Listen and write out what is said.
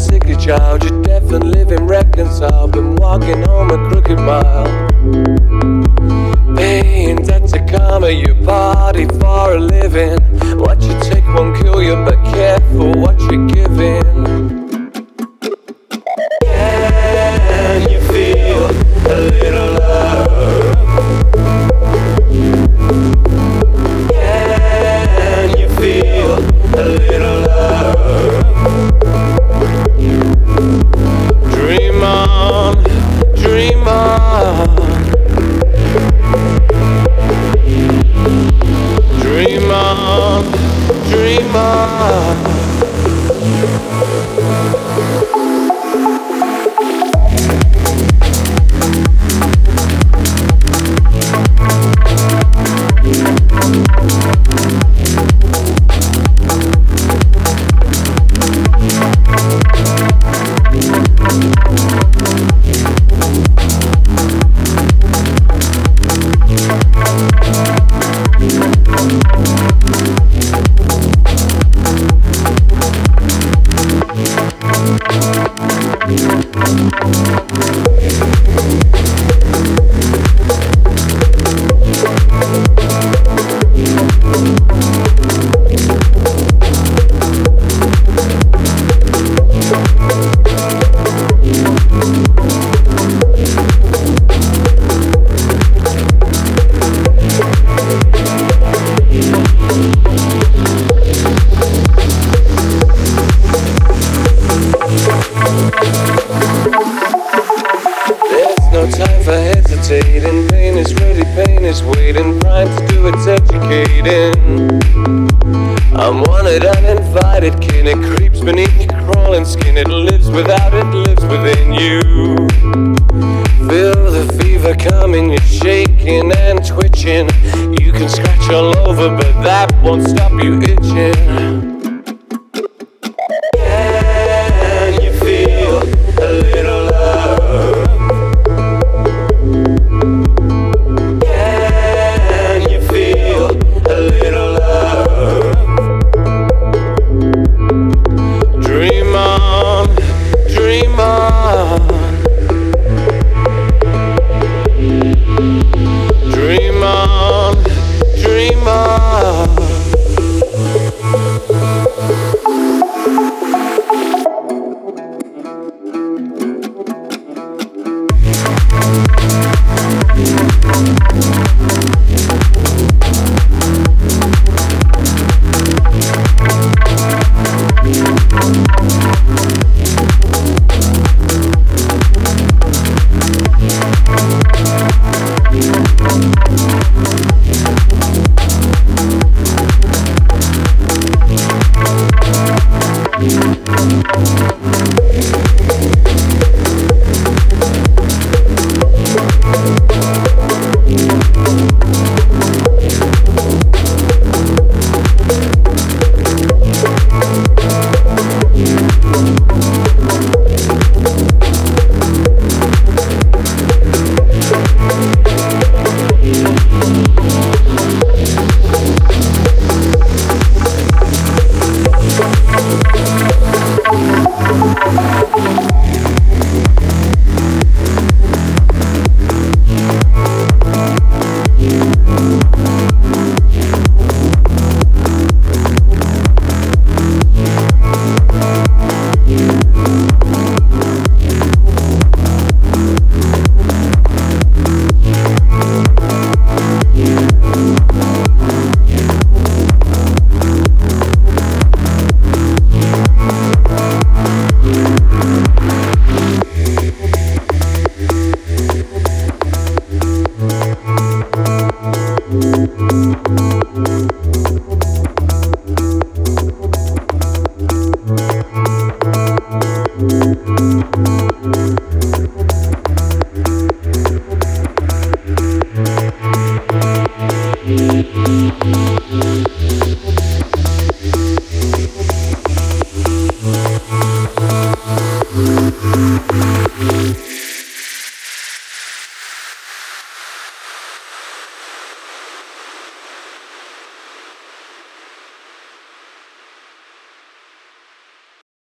sickly child, you're deaf and living reconciled. Been walking home a crooked mile. Pain, that's a karma, you party for a living. What you take won't kill you, but careful what you're giving. I'm wanted, uninvited kin. It creeps beneath your crawling skin. It lives without, it lives within you. Feel the fever coming, you're shaking and twitching. You can scratch all over, but that won't stop you itching.